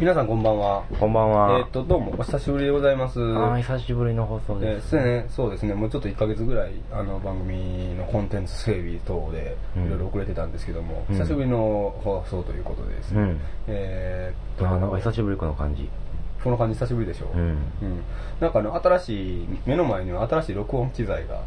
皆さんこんばんは。こんばんは。えっ、と、どうも、お久しぶりでございます。あー久しぶりの放送えーです。そうね、そうですね、もうちょっと1ヶ月ぐらい、あの、番組のコンテンツ整備等で、うんいろいろ遅れてたんですけども、うん久しぶりの放送ということでですね、うん。えーっと、あーなんか久しぶりこの感じ。この感じ久しぶりでしょうん。うん。なんかあの、新しい、目の前には新しい録音機材が、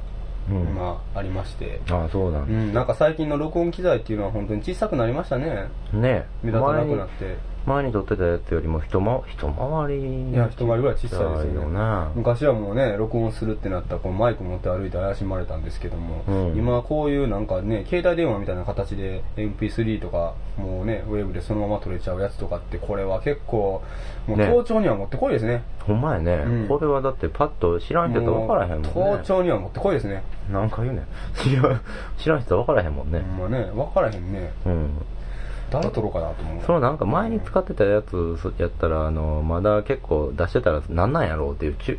うん。今、ありまして、ああ、そうだう。ん、なんか最近の録音機材っていうのは本当に小さくなりましたね。ね目立たなくなって。前に撮ってたやつよりも一回一回り。いや、一回りぐらい小さいですよね。な。昔はもうね、録音するってなったらこうマイク持って歩いて怪しまれたんですけども、うん今はこういうなんかね、携帯電話みたいな形で MP3 とか、もうね、ウェブでそのまま撮れちゃうやつとかって、これは結構、もうね盗聴にはもってこいですね。ほんまやね、うんこれはだってパッと知らん人と分からへんもんね。盗聴にはもってこいですね。なんか言うねん。知らん人分からへんもんね。ほんまね、分からへんね。うん。誰撮ろうかなと思う。そのなんか前に使ってたやつやったら、あの、まだ結構出してたらなんなんやろうっていう注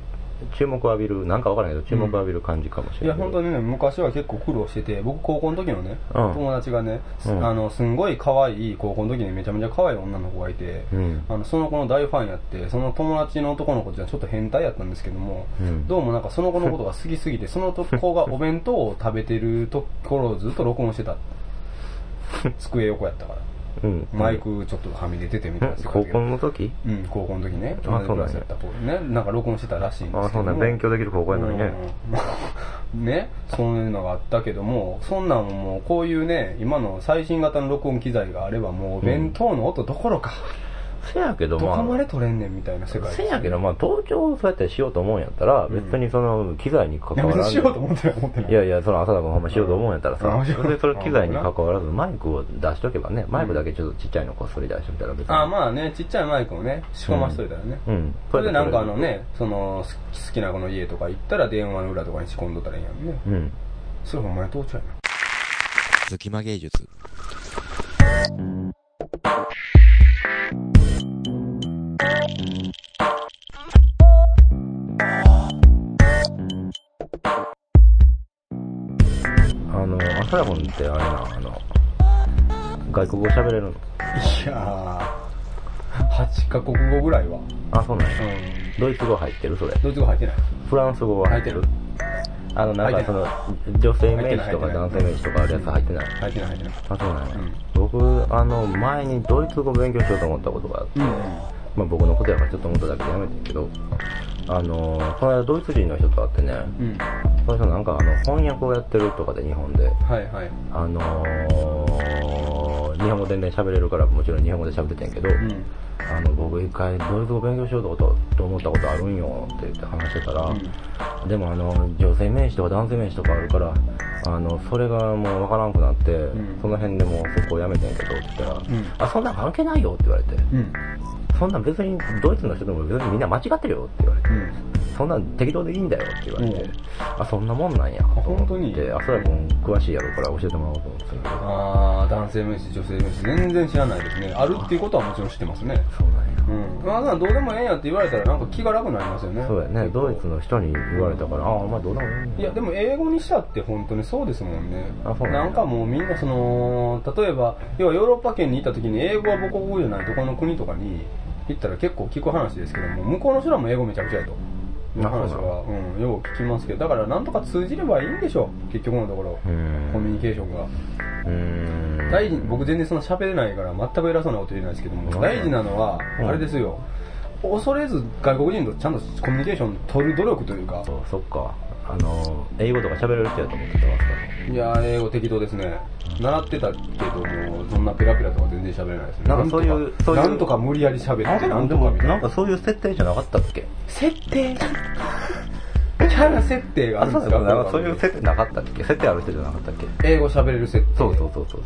注目を浴びる、なんか分からんけど注目を浴びる感じかもしいや、れない。本当にね、昔は結構苦労してて、僕高校の時のね、うん友達がね、すうんあの、すんごい可愛い高校の時にめちゃめちゃ可愛い女の子がいて、うん。あのその子の大ファンやってその友達の男の子じゃちょっと変態やったんですけども、うんどうもなんかその子のことが好きすぎて その子がお弁当を食べてるところをずっと録音してた机横やったからうん。マイクちょっとはみ出ててみたいなうん。高校の時？うん高校の時ね。あ同じクラスやった子ね。なんか録音してたらしいんですけども。あ、そうなん、勉強できる高校やのにね。うん。ね、そういうのがあったけども、そんなんもうこういうね、今の最新型の録音機材があればもう弁当の音どころか、せやけどまどこまであ、撮れんねんみたいな世界ですよせやけどまあ、登場をそうやってしようと思うんやったら、うん別にその機材に関わらず。しようと思ってない思ってない。いやいや、その浅田君ほんましようと思うんやったらさ、うんそれでそれ機材に関わらずマイクを出しとけばね、マイクだけちょっとちっちゃいのこっそり出してみたら別に。あまあね、ちっちゃいマイクをね、仕込ましといたらね。うん。それでなんかあのね、その、好きな子の家とか行ったら電話の裏とかに仕込んどったらいいやんね。うん。それほんまに盗聴やな。隙間芸術あの、浅田君ってあれな、あの、外国語喋れるの？いやー、8カ国語ぐらいは。あ、そうなんや。うん。ドイツ語入ってるそれ。ドイツ語入ってない。フランス語は入ってる？入あの、なんかその、女性名詞とか男性名詞とかあるやつ入ってない？入ってない入ってない。あ、そうなんや。うん僕、あの、前にドイツ語勉強しようと思ったことがあって、うん。まあ僕のことやからちょっと思っただけでやめてんけど、あの、この間ドイツ人の人と会ってね、うん。その人なんかあの、翻訳をやってるとかで日本で、はいはい。あのー、日本語全然喋れるからもちろん日本語で喋っててんけど、うん。あの、僕一回ドイツ語勉強しようとと思ったことあるんよって言って話してたら、でもあの、女性名詞とか男性名詞とかあるから、あの、それがもうわからんくなって、んその辺でもうそこをやめてんけどって言ったら、んあ、そんなん関係ないよって言われて、うん。そんなん別にドイツの人でも別にみんな間違ってるよって言われて、うん。そんなん適当でいいんだよって言われて、うんあ、そんなもんなんやと思本当にって、あ、そら君詳しいやろうから教えてもらおうと思ってたんだけど、ああ、男性名詞、女性名詞、全然知らないですね。あるっていうことはもちろん知ってますね。そうなんや。うん。まあ、どうでもええんやって言われたらなんか気が楽になりますよね。そうやね、ドイツの人に言われたから、あ、お前どうだろういや、でも英語にしたって本当にそうですもんね。あそうなんかもうみんなその、例えば、要はヨーロッパ圏に行った時に英語は母国語じゃないとこの国とかに行ったら結構聞く話ですけども、向こうの人らも英語めちゃくちゃやと。いう話は、うん、よく聞きますけど、だからなんとか通じればいいんでしょう、結局のところ。うん。コミュニケーションが。大事僕全然そんな喋れないから全く偉そうなこと言えないですけども、うん大事なのは、うんあれですよ。恐れず外国人とちゃんとコミュニケーション取る努力というか、そっか。あの、英語とか喋れる人やと思ってたわけいやー、英語適当ですね。習ってたけども、そんなペラペラとか全然喋れないですね。なんかそういうそういうなんとか無理やり喋って、あ、なんとかみたいな。なんかそういう設定じゃなかったっけ？設定？キャラ設定があるんですかなんかそういう設定なかったっけ？設定ある人じゃなかったっけ？英語喋れる設定。そうそうそうそう。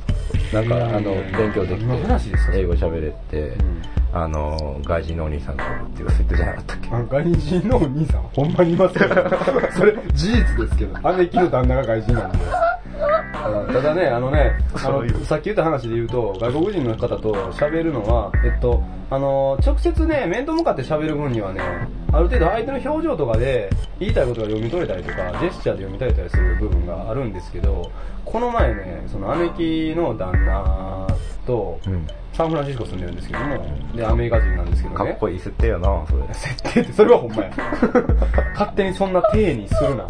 なんか、あの、勉強できて何の話ですか、英語喋れてん、あの、外人のお兄さんがおるっていう設定じゃなかったっけ？あ外人のお兄さん、ほんまにいますよ。それ、事実ですけど、姉貴の旦那が外人なんで。うん。ただね、あのね、あのさっき言った話で言うと、外国人の方と喋るのは、えっと、あの、直接ね、面と向かって喋る分にはね、ある程度相手の表情とかで言いたいことが読み取れたりとか、ジェスチャーで読み取れたりする部分があるんですけど、この前ね、その姉貴の旦那と、うん。サンフランシスコ住んでるんですけども、で、アメリカ人なんですけどね。かっこいい設定やな、それ。設定って、それはほんまや。勝手にそんな体にするな。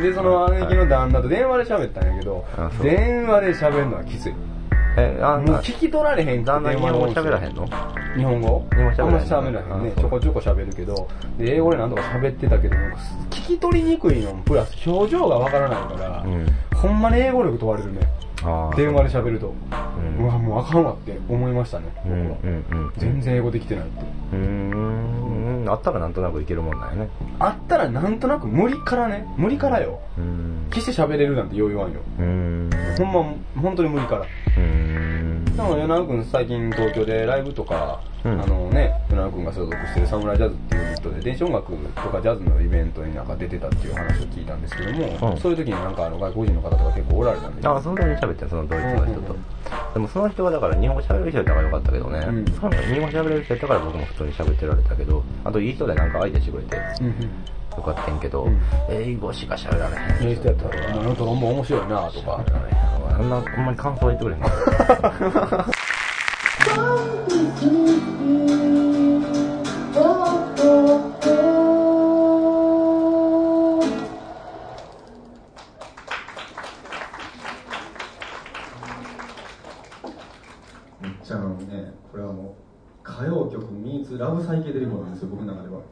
で、その姉貴の旦那と電話で喋ったんやけど電話で喋るのはきつい。え、あんもうな、聞き取られへんくて旦那日本語喋らへんの？日本語？日本語喋らへんあんま喋らへんね。あちょこちょこ喋るけど、で、英語でなんとか喋ってたけど、なんか聞き取りにくいのもプラス表情がわからないから、うん。ほんまに英語力問われるね。電話で喋ると。うんうわ、もうあかんわって思いましたね。うん、うん、うん。全然英語できてないって。うーん、あったらなんとなくいけるもんなんやね。あったらなんとなく無理からね、無理からよ。決して喋れるなんてよう言わんよ。ほんま、本当に無理から。うーん。でも、与那くん最近東京でライブとか、うんあのね、与那くんが所属してるサムライジャズっていうユニットで、電子音楽とかジャズのイベントになんか出てたっていう話を聞いたんですけども、うんそういう時になんかあの外国人の方とか結構おられたんで、あ、そんなに喋ってんそのドイツの人と。うんうんうんでもその人がだから日本語喋れる人やったからよかったけどね。うんその日本語喋れる人やったから僕も普通に喋ってられたけど、あといい人でなんか相手してくれてうんうん。よかったんけど、うん英語しか喋られへん。いい人やったら、あのトロンボーン面白いなとか。あんな、ほんまに感想言ってくれへん 歌謡曲ミーツラブサイケデリコなんですよ、僕の中では。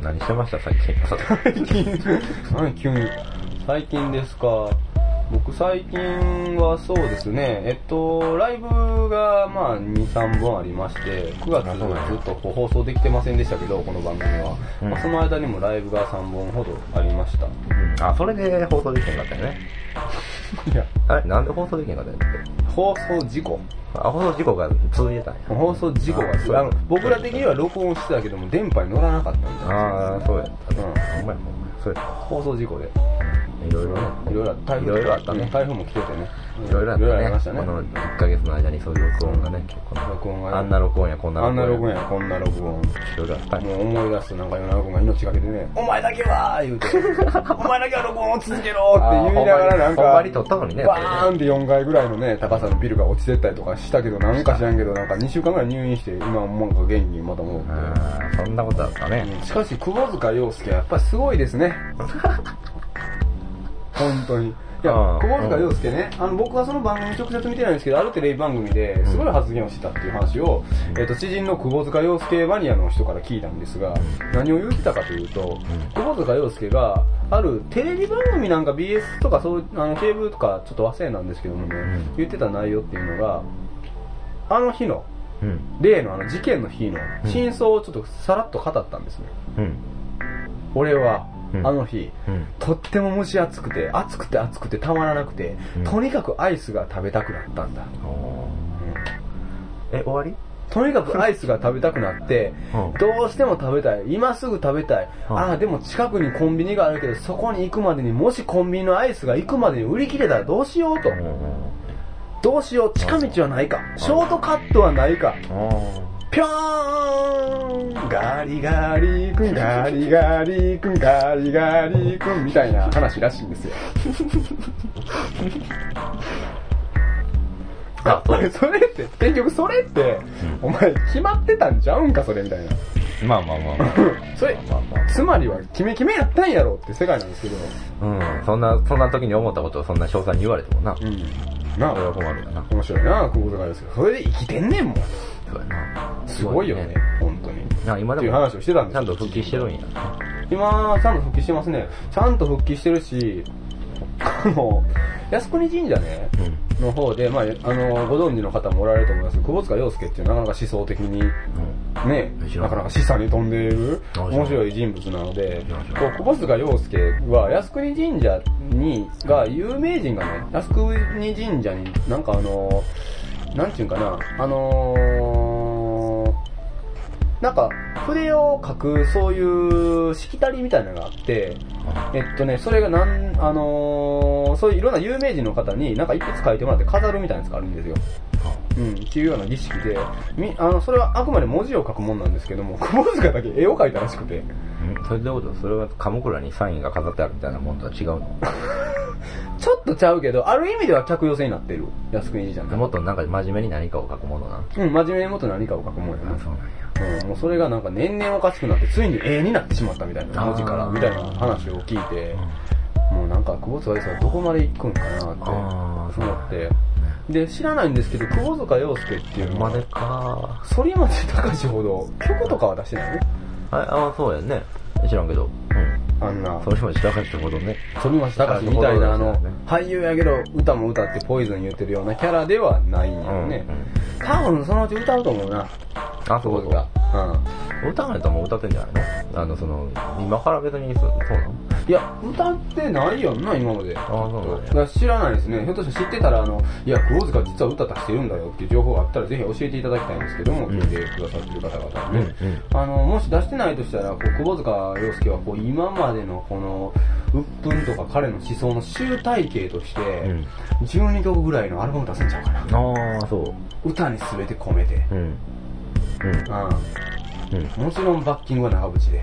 何してました？最近。最近、何急に。最近ですか。僕最近はそうですね、えっと、ライブがまあ2、3本ありまして、9月ずっとこう放送できてませんでしたけど、この番組は。うんまあ、その間にもライブが3本ほどありました。うんあ、それで放送できへんかったよね。いや、あれなんで放送できへんかったん放送事故けあ、放送事故が続いてたんや。放送事故があそうあの僕ら的には録音してたけども、電波に乗らなかったみたいな。ああ、そうやったね。うんほんまやほんまや。そうやっ放送事故で。た。いろいろね。いろいろあった。台風いろいろあったね台風も来ててね。いろいろあ。りましたね。この1ヶ月の間にそういう録音がね、結構ね録音がねあんな録音や、こんなあんな録音や。や、こんな録音。いろいろあったもう思い出すとなんか世の中が命がけでね、お前だけは言うて、お前だけは録音を続けろって言いながらなんか、ほんまに撮ったのにねバーンって4階ぐらいのね、高さのビルが落ちてったりとかしたけど、なんか知らんけど、なんか2週間ぐらい入院して、今もなんか元気にまた戻って。そんなことあったね。うんしかし、窪塚洋介はやっぱりすごいですね。本当に。いやあ、あ。窪塚洋介ね、あの、僕はその番組直接見てないんですけど、あるテレビ番組ですごい発言をしてたっていう話を、えっと、知人の窪塚洋介マニアの人から聞いたんですが、何を言ってたかというと、窪塚洋介が、あるテレビ番組なんか BS とかそういう、あの、ケーブルとかちょっと忘れなんですけどもね、ん。言ってた内容っていうのが、あの日の、うん。例のあの事件の日の真相をちょっとさらっと語ったんですね。うん。俺は、うんあの日、うん。とっても蒸し暑くて、暑くて暑くてたまらなくて、うんとにかくアイスが食べたくなったんだ。え、終わり？とにかくアイスが食べたくなってうん、どうしても食べたい。今すぐ食べたい。うんああ、でも近くにコンビニがあるけど、そこに行くまでにもしコンビニのアイスが行くまでに売り切れたらどうしようと。どうしよう、近道はないか。ショートカットはないか。ぴょーんガリガリ君、ガリガリ君、ガリガリ君みたいな話らしいんですよ。あ そうそれって、結局それって、お前決まってたんちゃうんか、それみたいな。まあまあまあまあ。それ、まあまあつまりは、キメキメやったんやろって世界なんですけど。うん。そんな、そんな時に思ったことをそんな詳細に言われてもな。うん。なそれは困るよな。面白いな、久保坂ですけど。それで生きてんねんもん。そうやな。すごいよね、本当に。な今っていう話をしてたんですちゃんと復帰してるんや。今、ちゃんと復帰してますね。ちゃんと復帰してるし、あの、靖国神社ね、うん。の方で、まあ、あの、ご存知の方もおられると思いますけど、久保塚洋介っていうなかなか思想的に、ね知、らなんかなか示唆に飛んでいるあ面白い人物なので知らん知らん、こう久保塚洋介は靖国神社に、が、有名人がね、靖国神社になんかあの、なんていうんかな、あのー、なんか、筆を書く、そういう、しきたりみたいなのがあって、えっとね、それがなん、あのー、そういういろんな有名人の方になんか一筆書いてもらって飾るみたいなやつがあるんですよ。うん、っていうような儀式で、み、あの、それはあくまで文字を書くもんなんですけども、久保塚だけ絵を描いたらしくて、うん。それどういうこと？それは鎌倉にサインが飾ってあるみたいなもんとは違うの？っっとちゃうけど、ある意味では客寄せになってる。靖国神社。もっとなんか真面目に何かを書くものなん？うん、真面目にもっと何かを書くもんやな。そうなんや。うん、もうそれがなんか年々おかしくなって、ついに絵になってしまったみたいな、文字から、みたいな話を聞いて、もうなんか、久保塚洋介はどこまで行くんかなって思って。で、知らないんですけど、久保塚洋介っていうのは、か反町隆史ほど曲とかは出してない？ね。あ、あ、そうやんね。知らんけど。うん。あんな。それも知らんってほどね。反町隆史みたいな、あの俳優やけど、歌も歌ってポイズン言ってるようなキャラではないんやろね。多分そのうち歌うと思うな。あ、そう久保塚。うん。歌わないともう歌ってんじゃないの？あの、その、今から別にそ、そうなの？いや、歌ってないやんな、今まで。あそう知らないですね。ひょっとしたら知ってたら、あの、いや、久保塚実は歌出してるんだよっていう情報があったら、ぜひ教えていただきたいんですけども、うん聞いてくださってる方々にね。うんうんあの、もし出してないとしたら、こう、久保塚洋介は、こう、今までのこの、鬱憤とか彼の思想の集大成として、ん12曲ぐらいのアルバム出すんちゃうかな。ああ、そう。歌に全て込めて。うん。うん。うん。うん。もちろんバッキングは長渕で。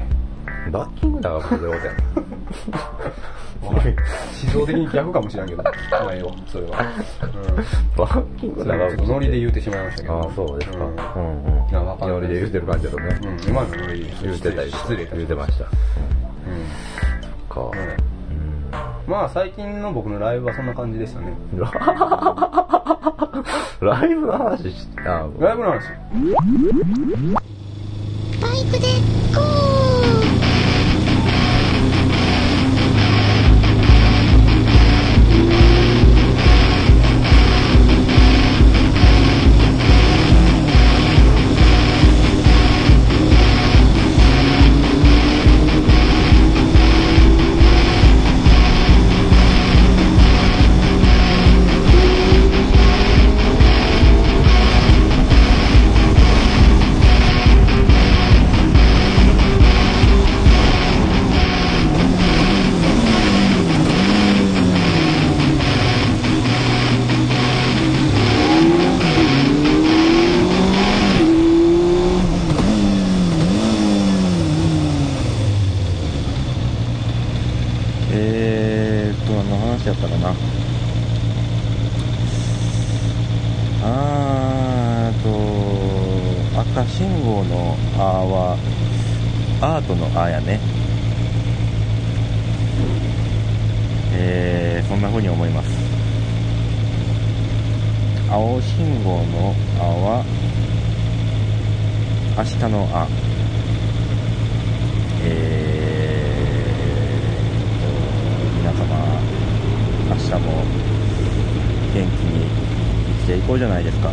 バッキングだからこれでおてん。思想的に逆かもしれんけど、まあええわ、それは。バッキンうん。グだからちょっとノリで言うてしまいましたけど。ああ、そうですか。ううんんうん。ノリで言うてる感じだとね。うん、今のノリで言うてたり失礼言うてました。うん。か。ねうん。まあ最近の僕のライブはそんな感じでしたね。ライブの話し、あライブの話。バイクでゴー高じゃないですか。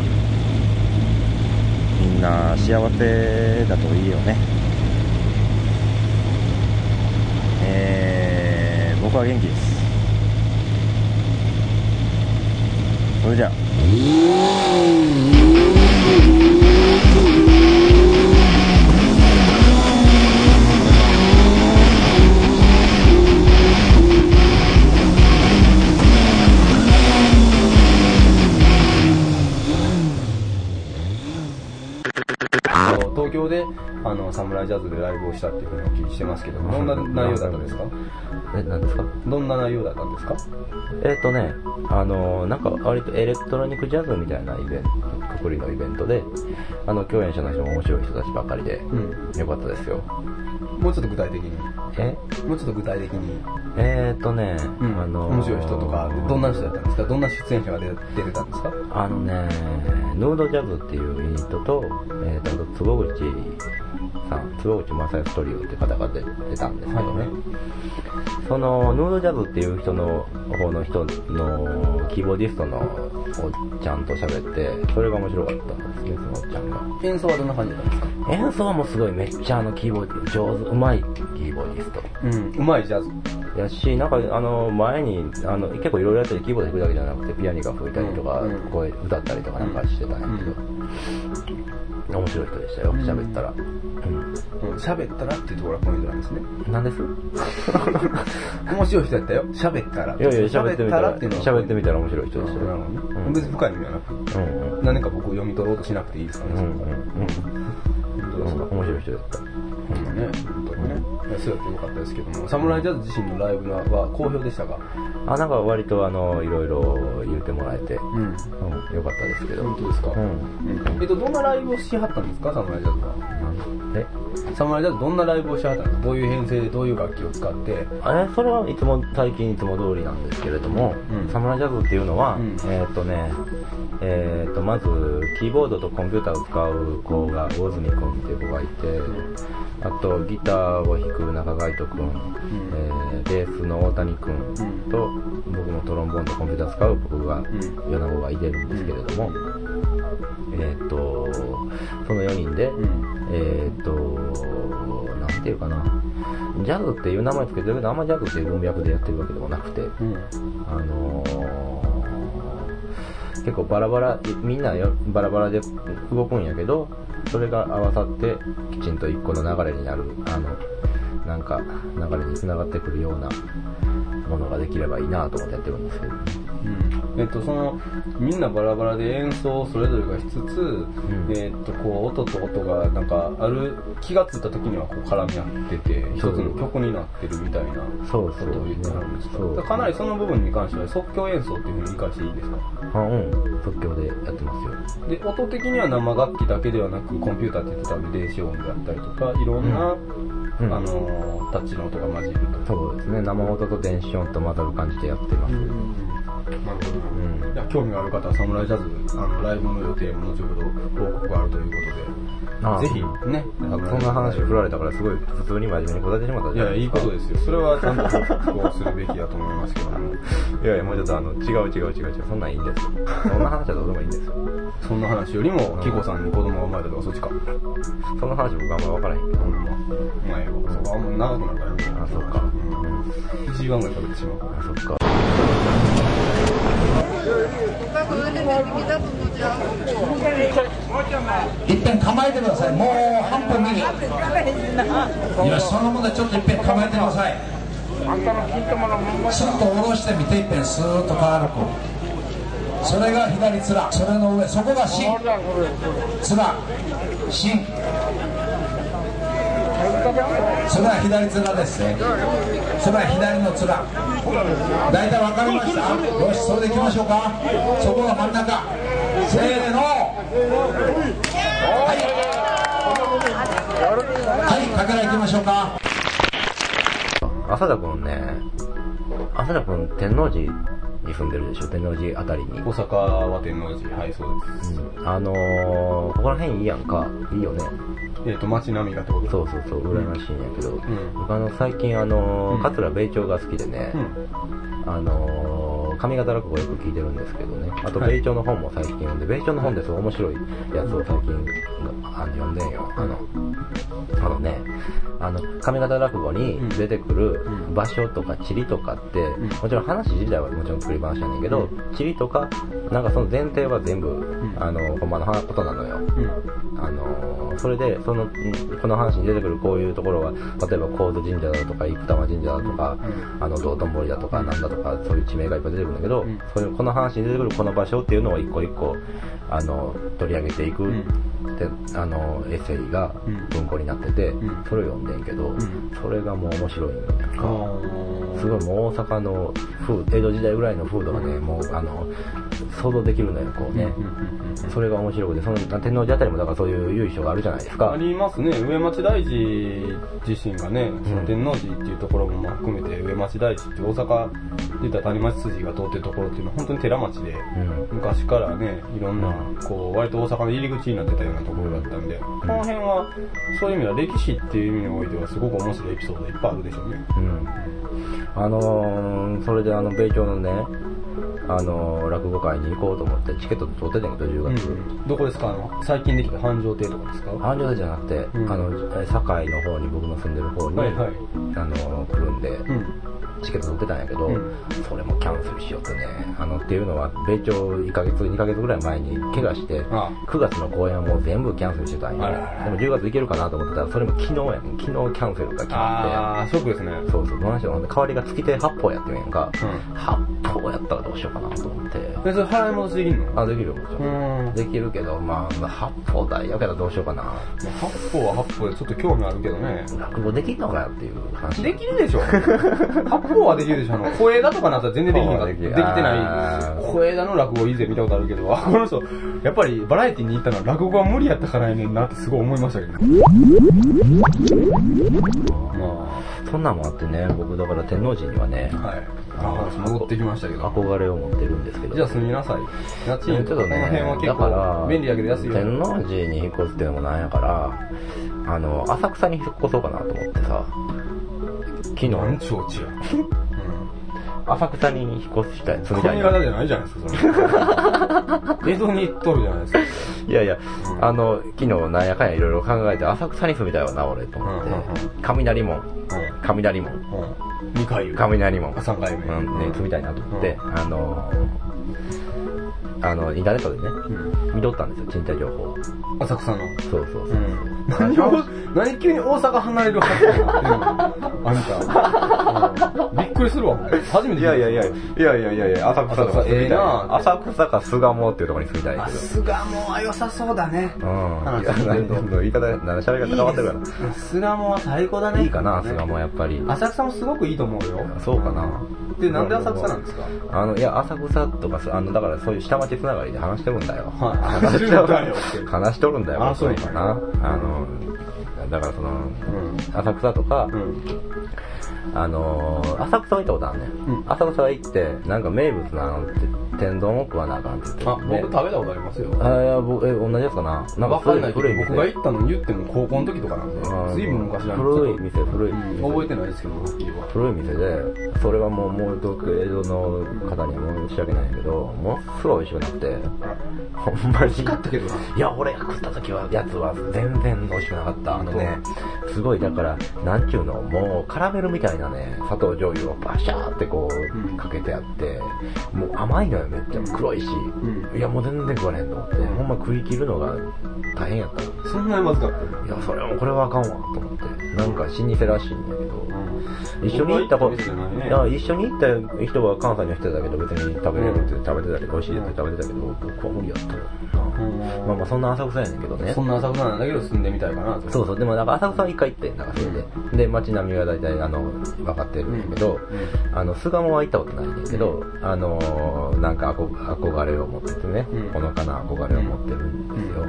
みんな幸せだといいよね。えー、僕は元気です。それじゃあ。で、あの、サムライジャズでライブをしたっていうふうにお聞きしてますけど、どんな内容だったんですか？え、何ですか？どんな内容だったんですか？えっ、とね、あのーなんか割とエレクトロニックジャズみたいなイベント、くくりのイベントで、あの、共演者の人も面白い人たちばっかりで、うん。よかったですよ。もうちょっと具体的に。え？もうちょっと具体的に。えっ、とね、うん。あのー面白い人とか、どんな人だったんですか？どんな出演者が出出てたんですか？あのね、ヌードジャズっていうユニットと、えっ、と、あと坪口さん、坪口昌恭トリオって方が出出たんですけどね、はいその、ヌードジャズっていう人の方の人のキーボーディストのおっちゃんと喋って、それが面白かったですね、そのおっちゃんが。演奏はどんな感じだったんですか？演奏もすごいめっちゃあのキーボーディ上手、うまいキーボーディスト。うん。うまいジャズ。やし、なんかあの前にあの結構いろいろやっててキーボード弾くだけじゃなくてピアニカ吹いたりとか、うん声歌ったりとかなんかしてたんやけど、面白い人でしたよ、うん喋ったら。うん。喋ったらっていうところがポイントなんですね。うん。なんです？面白い人やったよ。喋ったら。いやいや、喋ってみたら、っていうのは喋ってみたら面白い人でしたよ。なるほどね。うん別に深い意味はなく。うんうん。何か僕読み取ろうとしなくていいですかね、うんうんそこから。本当ですか？うん。面白い人だった。ね、本当にね。いやそうやってよかったですけども、サムライジャズ自身のライブは好評でしたか？あ、なんか割とあの、いろいろ言ってもらえて、うん。うん、よかったですけど。本当ですか、うん。うんえっと、どんなライブをしはったんですか、サムライジャズは。え？サムライジャズどんなライブをしはったんですか？どういう編成でどういう楽器を使って？あれそれはいつも最近いつも通りなんですけれども、うんサムライジャズっていうのは、うんえーっとねえーっとまずキーボードとコンピューターを使う子が魚住君っていう子がいて、あとギターを弾く中海人君、えーベースの大谷君と、僕もトロンボーンとコンピューター使う僕が、ん米子がいてるんですけれども、えーっとその4人で、うん。えーっと、なんていうかな、ジャズっていう名前つけてるけど、あんまジャズっていう文脈でやってるわけでもなくて、うん。あのー結構バラバラ、みんなよバラバラで動くんやけど、それが合わさってきちんと1個の流れになる、あの、なんか流れにつながってくるようなものができればいいなと思ってやってるんですけど。うん。えっと、その、みんなバラバラで演奏をそれぞれがしつつ、ん。えっと、こう、音と音が、なんか、ある、気がついた時にはこう絡み合ってて、一つの曲になってるみたいなことを言ってはるんですかそうかなりその部分に関しては即興演奏っていうふうに理解していいですか？あうん、即興でやってますよ。で、音的には生楽器だけではなく、コンピューターって言ってたんで、電子音であったりとか、いろんな、うんあのー、タッチの音が混じると。そうですね、生音と電子音と混ざる感じでやってます。なるほど。うんいや興味がある方はサムライジャズあのライブの予定も後ほど報告があるということああ。でぜひねそんな話振られたからすごい普通に真面目に答えてしまったいやいいことですよ。それはちゃんとこうするべきだと思いますけども。いやいや、もうちょっとあの、違う違う違う違う、そんなんいいんです。よ。そんな話はどうでもいいんですよ。そんな話よりもキコさんに子供が生まれたとかそっちか。その話僕あんま分からへんけど、ほんま。お前よそこあんま長くなるから。ねあ、そっか。うん。1時間ぐらいかけてしまうから。あ、そっか。いっぺん構えてください。もう半分右よしそのものちょっといっぺん構えてください。スッと下ろしてみていっぺんスーッと軽くそれが左面。それの上。そこが芯。面芯。それは左面ですね。それは左の面大体分かりました。よしそれでいきましょうか。そこが真ん中。せーの。はい。はいかけらいきましょうか。浅田くんね、浅田くん天王寺に住んでるでしょ、天王寺あたりに。大阪は天王寺はいそうです、あのー、ここら辺いいやんか。いいよね。えっ、と街並みがってことそうそうそう、羨ましいんやけど、ん。僕あの、最近あの桂米朝が好きでね、うん。あのー、上方落語よく聞いてるんですけどね、あと、はい。米朝の本も最近読んで、米朝の本ですごい面白いやつを最近あの読んでんよ。あの、あのね、あの、上方落語に出てくるうん。場所とか地理とかって、ん。もちろん話自体はもちろん作り話やねんけど、地理とか、なんかその前提は全部、ん。あの、ほんまのことなのよ。うん。あのーそれで、その、んこの話に出てくるこういうところは、例えば高度神社だとか、生玉神社だとか、あの、道頓堀だとか、なんだとか、そういう地名がいっぱい出てくるんだけど、ん。そういう、この話に出てくるこの場所っていうのを一個一個、あの、取り上げていく、ん。で、あの、エッセイがうん。文庫になってて、ん。それを読んでんけど、ん。それがもう面白いんやんあか。ーすごいもう大阪の風江戸時代ぐらいの風土がね、もう、あの、想像できるのよ、こうね。それが面白くて、その天王寺あたりもだからそういう由緒があるじゃないですか。ありますね上町大寺自身がね、その天王寺っていうところもまあ含めて上町大寺って大阪で言ったら谷町筋が通ってるところっていうのは本当に寺町で、うん。昔からねいろんなこう割と大阪の入り口になってたようなところだったんで、この辺はそういう意味では歴史っていう意味においてはすごく面白いエピソードいっぱいあるでしょうねうん。あのー、それであの、米朝のね、あのー、落語会に行こうと思って、チケット取ってたんけど、10月。どこですか？あの最近できた繁盛亭とかですか？繁盛亭じゃなくて、うん。あの、堺の方に、僕の住んでる方に、はいはい。あのー、来るんで、うんチケット取ってたんやけど、うんそれもキャンセルしようってね。あの、っていうのは、米朝1ヶ月、2ヶ月ぐらい前に怪我して、あ9月の公演はもう全部キャンセルしてたんよ。あらららでも10月行けるかなと思ってたら、それも昨日やねん。昨日キャンセルが決まって。ああショックですねそうそう、どないしよう。ほんで代わりが月亭八方やって言うんやんか。うん八方やったらどうしようかなと思って。でそれ払い戻しできんのあ、できるよ、もちろん。うん。できるけど、まあ、八方台やけどどうしようかな。八方は八方でちょっと興味あるけどね。落語できんのかよっていう話。できるでしょ八方はできるでしょあの、小枝とかなったら全然できへんかできてない小枝の落語以前見たことあるけど、あ、この人、やっぱりバラエティに行ったのは落語は無理やったからやねんなってすごい思いましたけどね。まそんなんもあってね、僕だから天王寺にはね、あ、はい。話戻ってきましたけど。憧れを持ってるんですけど。じゃあ住みなさい。家ちょっと賃とかこの辺はね、結だから構、便利やけど安いよ。天王寺に引っ越すっていうのもなんやから、あの、浅草に引っ越そうかなと思ってさ、昨日、何超違う。うん。浅草に引っ越したい、住みたい髪型じゃないじゃないですか、それ。江戸に行っとるじゃないですか。いやいや、あの、昨日なんやかんやいろいろ考えて、浅草に住みたいわな、俺、と思って。雷門、雷門、うん。2回。雷門、あ三回目うん、ね、住みたいなと思って、あの、あの、インターネットでね、うん。見とったんですよ、賃貸情報。浅草の。そうそうそう。うん。何を、何急に大阪離れるはずあんた。うんびっくりするわ、初めて聞いやいやいや、いやいやいやいや、浅草とか住みたい浅草ええな浅草か巣鴨っていうところに住みたいあ、けど。巣鴨は良さそうだね。うん。言い方、なんか喋り方変わってるか巣鴨は最高だね。ら。いいかな、巣鴨やっぱり。浅草もすごくいいと思うよ。そうかな。で、なんで浅草なんですか？あの、いや、浅草とかす、あの、だからそういう下町つながりで話してるんだよ。はい話してるんだよ 話しとるんだよ、あそう僕はな。あの、だからその、うん。浅草とか、うん。あのー、浅草は行ったことあるね、うん浅草行って、なんか名物なのって、天丼を食わなあかんって言って。あ、僕で食べたことありますよ。あ、いや、僕、え、同じやつかななんわかんない古い、店僕が行ったの言っても高校の時とかなんで、ずいぶん昔なんで古い店、古いうん店。覚えてないですけど。古い店で、それはもう、もう、僕、江戸の方には申し訳ないけど、ものすごい美味しくなって、ほんまに。美味しかったけどな。いや、俺が食った時は、やつは全然美味しくなかった。あのね、すごい、だから、なんちゅうの、もう、カラメルみたいなね、砂糖醤油をバシャーってこうかけてあって、もう甘いのよ、めっちゃ。黒いし、ん。いや、もう全然食われへんと思って、ほんま食い切るのが大変やった。そんなにまずかったいや、それはもうこれはあかんわ、と思って。なんか老舗らしいんやけど、一緒に行った子、ね。一緒に行った人は関西の人だけど、別に食べれるって食べてたけど、美味しいって食べてたけど、僕は無理やったよな。まあまあ、そんな浅草やねんけどね。そんな浅草なんだけど住んでみたいかなと。そうそう、でもなんか浅草は一回行ってん、なんかそれで。で、街並みは大体、あの、分かってるんやけど、あの、巣鴨は行ったことないんだけど、あのー、なんか憧憧れを持っててね、うんほのかな憧れを持ってるんですよ。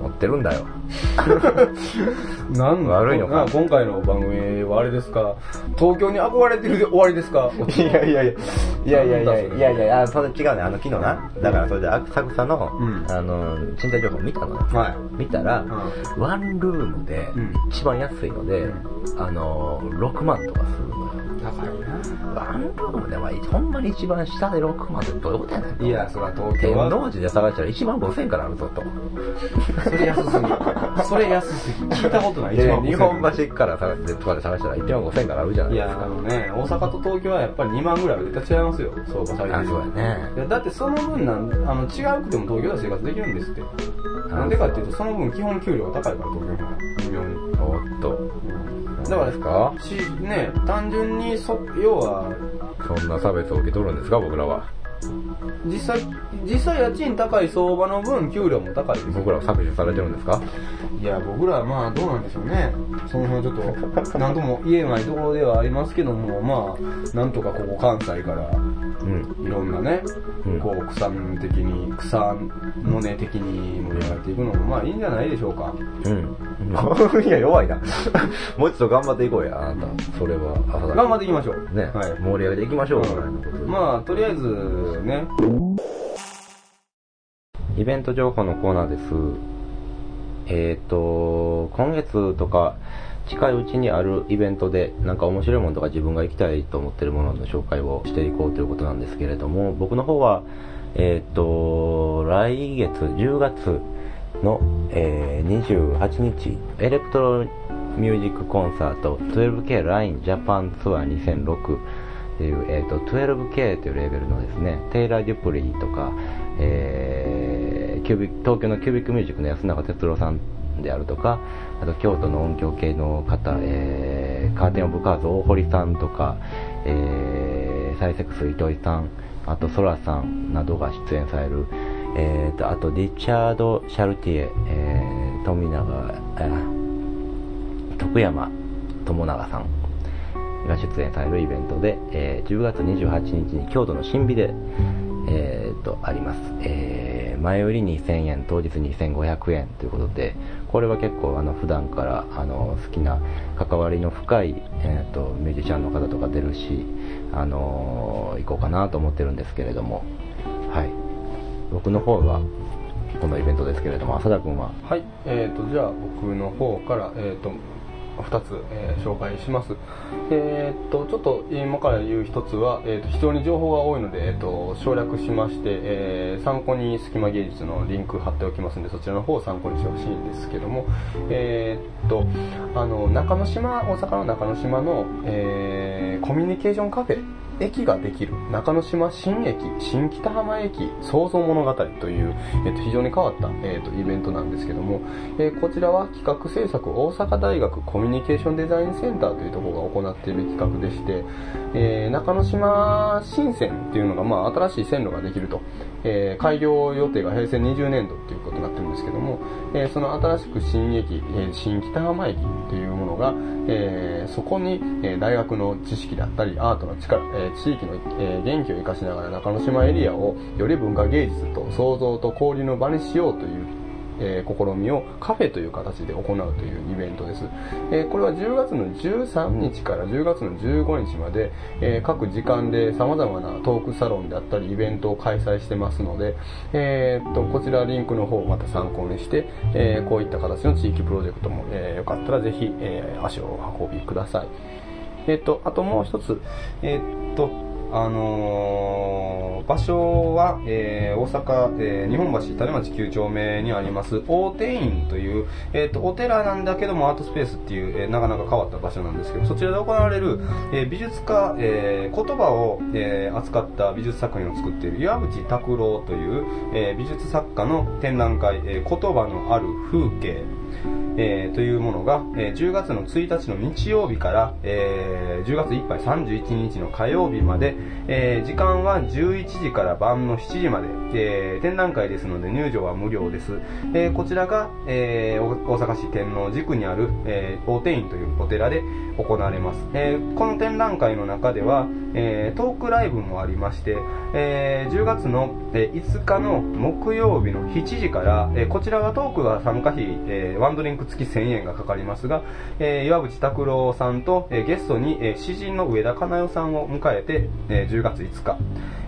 持ってるんだよ。なん悪いのか？な今回の番組はあれですか？東京に憧れてるで終わりですか？いやいやいや、いやいやいや、いやいや、あ、それ違うね、あの、昨日な。だからそれで浅草の、うんあの、賃貸情報見たのよ。はい。見たら、うワンルームでうん、一番安いので、あの、6万とかするのよ。高いワンルームでは、ほんまに一番下で6万ってどういうことやねん。な。いや、そら東天京は。王寺で探したら1万5000円からあるぞと。それ安すぎ。それ安すぎ。聞いたことない。で一番日本橋から探して、とかで探したら1万5000円からあるじゃないですかあ。のね、大阪と東京はやっぱり2万ぐらいは絶対違いますよ。相場最低あ、そうやね。いやだってその分なんあの違うくても東京では生活できるんですってなんでかっていうとその分基本給料が高いから東京のと。だからですか？しね単純にそ要はそんな差別を受け取るんですか、僕らは？実際実際家賃高い相場の分給料も高いです僕らは削除されてるんですか？いや僕らはまあどうなんでしょうねその辺はちょっと 何とも言えないところではありますけどもまあなんとかここ関西からうん。いろんなね、うんこう草的に草の根的に盛り上がっていくのもまあいいんじゃないでしょうかうん。いや、弱いな。もうちょっと頑張っていこうや、あなた。それは、朝頑張っていきましょう。ね、はい。盛り上げていきましょう、ぐらいのこと。でまあとりあえずね。イベント情報のコーナーです。えっ、と、今月とか、近いうちにあるイベントで、なんか面白いものとか自分が行きたいと思ってるものの紹介をしていこうということなんですけれども、僕の方は、えっ、と、来月、10月の、えー28日、エレクトロミュージックコンサート 12K LINE Japan ツアー2006っていう、えー、と 12K というレーベルのですねテイラー・デュプリーとか、えーキュビ東京のキュービックミュージックの安永哲郎さんであるとかあと京都の音響系の方、えー Curtain of Cards 大堀さんとか、えー PsySEX 糸魚さんあとソラさんなどが出演される、えーと、あとリチャード・シャルティエ、えー、富永、えー、徳山友永さんが出演されるイベントで、えー、10月28日に京都の新美で、えー、とあります、えー、前売り2000円当日2500円ということでこれは結構あの普段からあの好きな関わりの深い、えー、とミュージシャンの方とか出るし、あのー、行こうかなと思ってるんですけれども。はい。僕の方はこのイベントですけれども浅田君は？はいえーとじゃあ僕の方からえっ、ー、と2つ、えー、紹介します。えー、と、ちょっと今から言う1つは、えー、っと非常に情報が多いので、えー、と省略しまして、え参考に隙間芸術のリンク貼っておきますので、そちらの方を参考にしてほしいんですけども、えっと、あの、中之島、大阪の中之島の、えコミュニケーションカフェ駅ができる中之島新駅、新北浜駅創造物語という、えっと、非常に変わった、えっと、イベントなんですけども、えー、こちらは企画制作大阪大学コミュニケーションデザインセンターというところが行っている企画でして、えー、中之島新線っていうのが、まあ、新しい線路ができると、えー、開業予定が平成20年度ということになってるんですけども、えその新しく新駅、え新北浜駅というものが、えそこに、え大学の知識だったりアートの力、え地域の、え元気を生かしながら中之島エリアをより文化芸術と創造と交流の場にしようというえ、試みをカフェという形で行うというイベントです。え、これは10月の13日から10月の15日まで、え、各時間で様々なトークサロンであったりイベントを開催してますので、えー、っとこちらリンクの方をまた参考にして、えこういった形の地域プロジェクトも、えよかったらぜひ、え足を運びください。えっと、あともう一つ、えっと、あのー、場所は、えー、大阪、えー、日本橋種町9丁目にあります大手院という、えーと、お寺なんだけどもアートスペースっていう、え、なかなか変わった場所なんですけどそちらで行われる、え、美術家、え、言葉を、え、扱った美術作品を作っている岩渕拓郎という、え、美術作家の展覧会、え、言葉のある風景えー、というものが、えー、10月の1日の日曜日から、えー、10月いっぱい31日の火曜日まで、え、時間は11時から晩の7時まで、え、展覧会ですので入場は無料です。え、こちらが、え、大阪市天王寺区にある、えー、大天院というお寺で行われます。え、この展覧会の中では、え、トークライブもありまして、え、10月の、え、5日の木曜日の7時から、え、こちらはトークは参加費、えー、ワンドリンク付き1000円がかかりますが、えー、岩渕拓郎さんと、えー、ゲストに、えー、詩人の上田かな代さんを迎えて、えー、10月5日、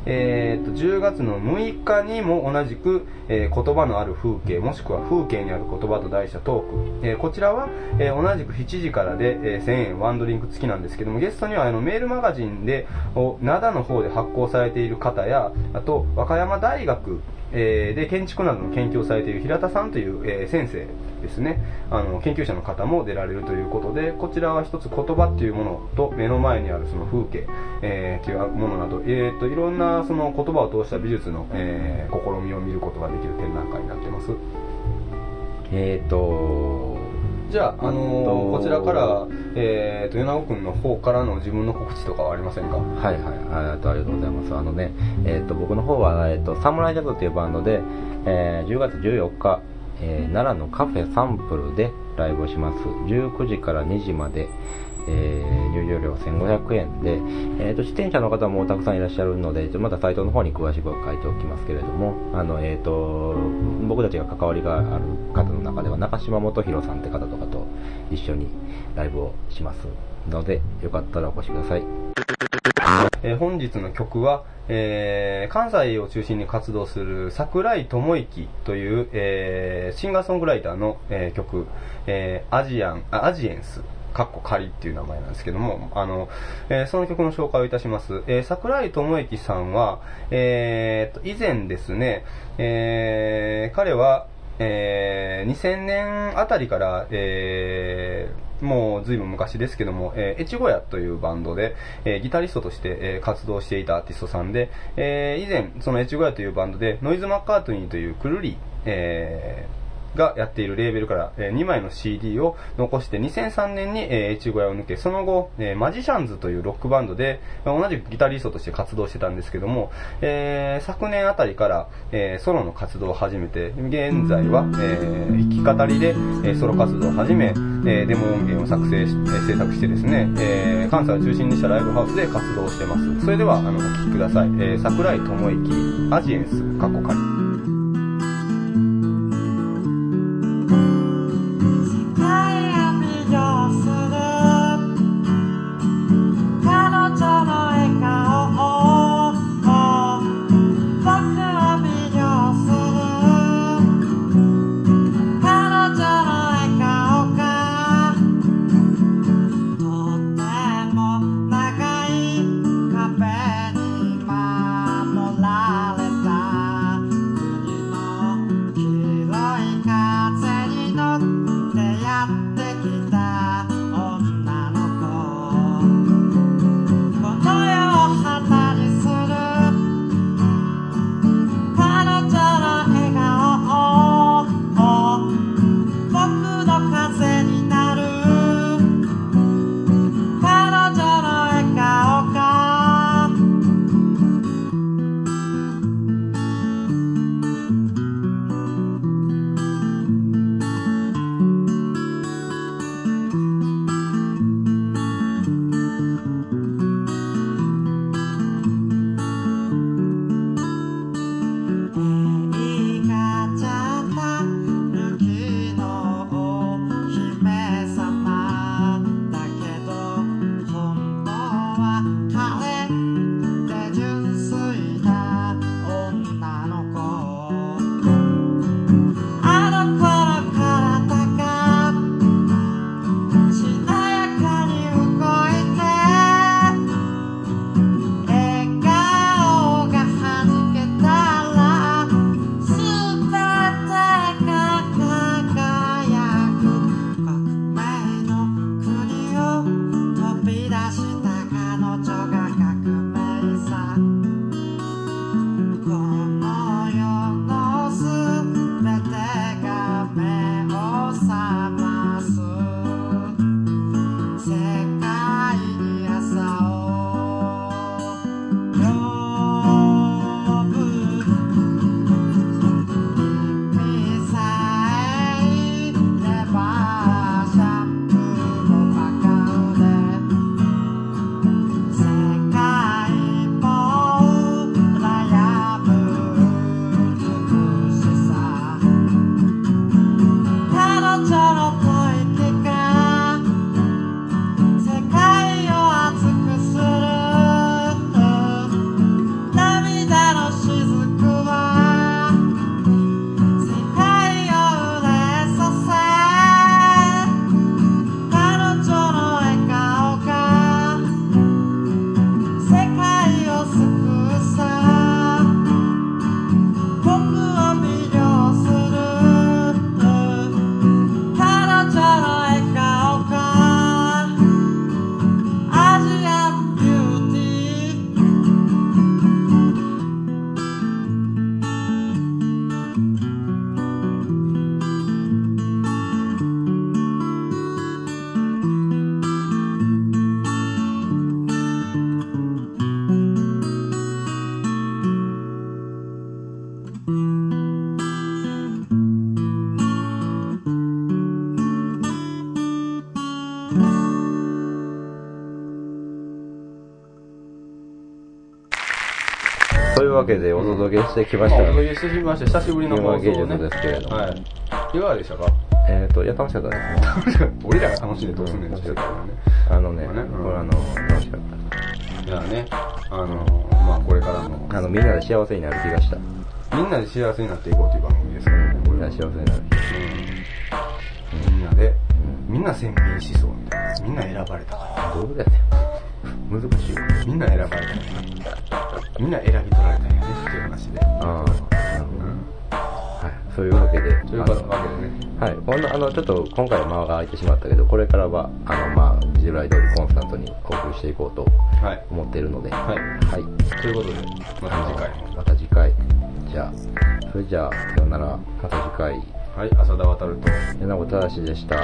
えー、と10月の6日にも同じく、えー、言葉のある風景もしくは風景にある言葉と題したトーク、えー、こちらは、えー、同じく7時からで、えー、1000円ワンドリンク付きなんですけどもゲストにはあのメールマガジンで灘の方で発行されている方やあと和歌山大学えー、で建築などの研究をされている平田さんという、えー、先生ですね。あの研究者の方も出られるということでこちらは一つ言葉っていうものと目の前にあるその風景、えー、というものなど、えーと、いろんなその言葉を通した美術の、えー、試みを見ることができる展覧会になってます。え、ー、とじゃあ、あのー、こちらから、えーと、米子君の方からの自分の告知とかはありませんか？はいはい。ありがとうございます。あのね、えーと、僕の方は、えーと、サムライジャズというバンドで、えー、10月14日、えー、奈良のカフェサンプルでライブをします。19時から2時まで、えー、入場料1500円で、えーと、出店者の方もたくさんいらっしゃるのでまたサイトの方に詳しく書いておきますけれどもあの、えーと、僕たちが関わりがある方の中では中島元弘さんって方とかと一緒にライブをしますのでよかったらお越しください。えー、本日の曲は、えー、関西を中心に活動する桜井智之という、えー、シンガーソングライターの、え曲、えアジアン、アジエンスかっこ仮っていう名前なんですけども、あの、えー、その曲の紹介をいたします。えー、桜井智之さんは、えー、と、以前ですね、えー、彼は、えー、2000年あたりから、えー、もう随分昔ですけども、えー、越後屋というバンドで、えー、ギタリストとして、えー、活動していたアーティストさんで、えー、以前、その越後屋というバンドで、ノイズ・マッカートニーというくるり、えー、がやっているレーベルから、え2枚の CD を残して2003年に、えー越後屋を抜け、その後、えーマジシャンズというロックバンドで、まあ同じくギタリストとして活動してたんですけども、えー昨年あたりから、えーソロの活動を始めて、現在は、えー弾き語りで、えーソロ活動を始め、えーデモ音源を作成し、制作してですね、えー関西を中心にしたライブハウスで活動してます。それでは、あの、お聴きください。えー桜井智之、アジエンス、過去仮。というわけでお届けしてきました。まあお届けしてきました。久しぶりの放送をね。ですけれどもはい。いかがでしたか？えっ、と、いや、楽しかったですね。俺らが楽しんでどうすんねんって言ってたからね。あのね、まあねうんこれあの、楽しかっいやね、あの、まあこれからの、た。あの、みんなで幸せになる気がした。みんなで幸せになっていこうという番組ですからね。みんなで幸せになる。うんみんなで、みんな先民思想みたいな。みんな選ばれたから。どうだよね。難しいわ。みんな選ばれたんやみんな選び取られたんやねっていう話で。ああ、なるほど。はい。そういうわけで。というわけでね。はい。ほんの、あの、ちょっと今回間が空いてしまったけど、これからは、あの、まあ、従来通りコンスタントにお送りしていこうとはい。思っているので、はいはい。ということで、また次回も。また次回。じゃあ、それじゃあ、さよなら。また次回。はい。はい、浅田渡ると。柳本正でした。